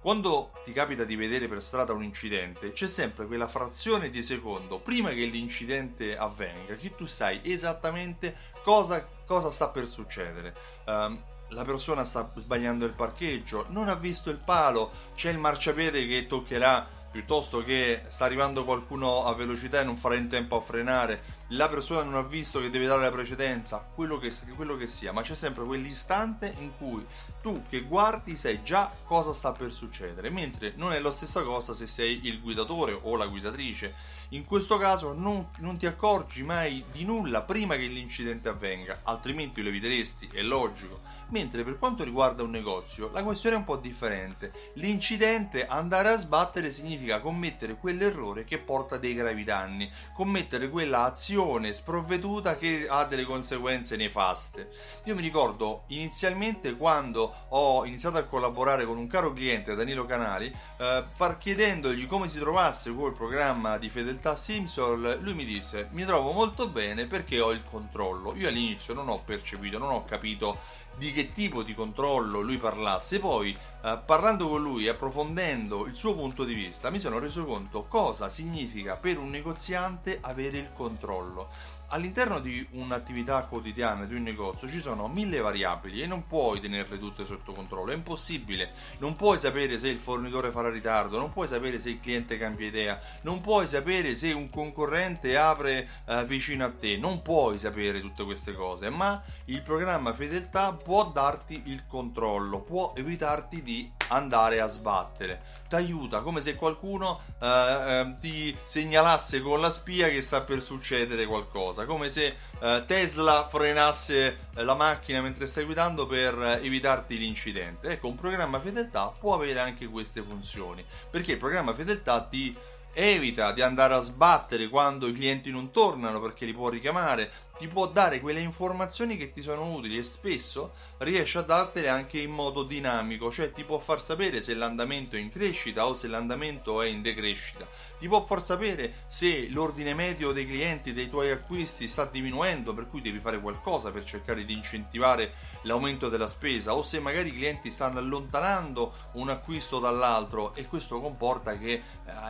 Quando ti capita di vedere per strada un incidente, c'è sempre quella frazione di secondo prima che l'incidente avvenga, che tu sai esattamente cosa, cosa sta per succedere. Um, la persona sta sbagliando il parcheggio, non ha visto il palo, c'è il marciapiede che toccherà piuttosto che sta arrivando qualcuno a velocità e non farà in tempo a frenare, la persona non ha visto che deve dare la precedenza, quello che, quello che sia, ma c'è sempre quell'istante in cui tu che guardi sai già cosa sta per succedere, mentre non è la stessa cosa se sei il guidatore o la guidatrice. In questo caso non, non ti accorgi mai di nulla prima che l'incidente avvenga, altrimenti lo eviteresti, è logico. Mentre per quanto riguarda un negozio, la questione è un po' differente. L'incidente, andare a sbattere, significa commettere quell'errore che porta dei gravi danni, commettere quella azione sprovveduta che ha delle conseguenze nefaste. Io mi ricordo inizialmente quando ho iniziato a collaborare con un caro cliente, Danilo Canali, eh, chiedendogli come si trovasse col programma di fedeltà Simsol, lui mi disse: Mi trovo molto bene perché ho il controllo. Io all'inizio non ho percepito, non ho capito di che tipo di controllo lui parlasse. Poi, eh, parlando con lui approfondendo il suo punto di vista, mi sono reso conto cosa significa per un negoziante avere il controllo. All'interno di un'attività quotidiana di un negozio ci sono mille variabili e non puoi tenerle tutte sotto controllo, è impossibile. Non puoi sapere se il fornitore farà ritardo, non puoi sapere se il cliente cambia idea, non puoi sapere se un concorrente apre eh, vicino a te, non puoi sapere tutte queste cose, ma il programma fedeltà può darti il controllo, può evitarti di andare a sbattere. Ti aiuta come se qualcuno eh, eh, ti segnalasse con la spia che sta per succedere qualcosa, come se eh, Tesla frenasse la macchina mentre stai guidando per evitarti l'incidente. Ecco, un programma fedeltà può avere anche queste funzioni, perché il programma fedeltà ti evita di andare a sbattere quando i clienti non tornano perché li può richiamare, ti può dare quelle informazioni che ti sono utili e spesso riesce a dartele anche in modo dinamico, cioè ti può far sapere se l'andamento è in crescita o se l'andamento è in decrescita, ti può far sapere se l'ordine medio dei clienti dei tuoi acquisti sta diminuendo, per cui devi fare qualcosa per cercare di incentivare l'aumento della spesa o se magari i clienti stanno allontanando un acquisto dall'altro e questo comporta che eh,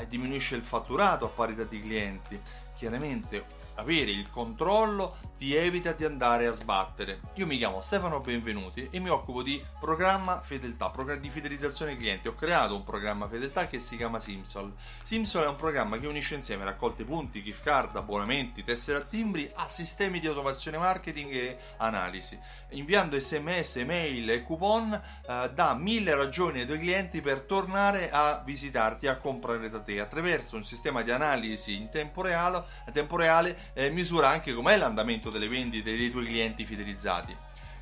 diminuisce il fatturato a parità di clienti. Chiaramente avere il controllo ti evita di andare a sbattere. Io mi chiamo Stefano Benvenuti e mi occupo di programma fedeltà, di fidelizzazione clienti. Ho creato un programma fedeltà che si chiama Simsol. Simsol è un programma che unisce insieme raccolte punti, gift card, abbonamenti, tessere a timbri a sistemi di automazione marketing e analisi. Inviando sms, mail e coupon eh, dà mille ragioni ai tuoi clienti per tornare a visitarti, a comprare da te. Attraverso un sistema di analisi in tempo reale, tempo reale eh, misura anche com'è l'andamento delle vendite dei tuoi clienti fidelizzati.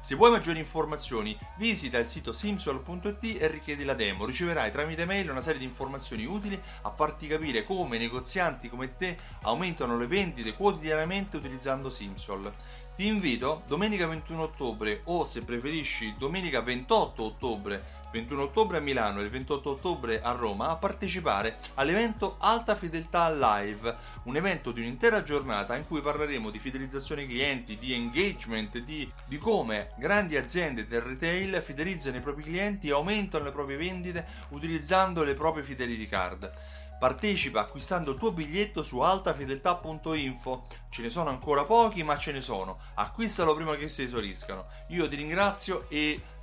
Se vuoi maggiori informazioni, visita il sito simsol.it e richiedi la demo. Riceverai tramite mail una serie di informazioni utili a farti capire come negozianti come te aumentano le vendite quotidianamente utilizzando Simsol. Ti invito domenica 21 ottobre o se preferisci domenica 28 ottobre 21 ottobre a Milano e il 28 ottobre a Roma a partecipare all'evento Alta Fedeltà Live, un evento di un'intera giornata in cui parleremo di fidelizzazione clienti, di engagement, di, di come grandi aziende del retail fidelizzano i propri clienti e aumentano le proprie vendite utilizzando le proprie fidelity card. Partecipa acquistando il tuo biglietto su altafedeltà.info. Ce ne sono ancora pochi, ma ce ne sono. Acquistalo prima che si esauriscano. Io ti ringrazio e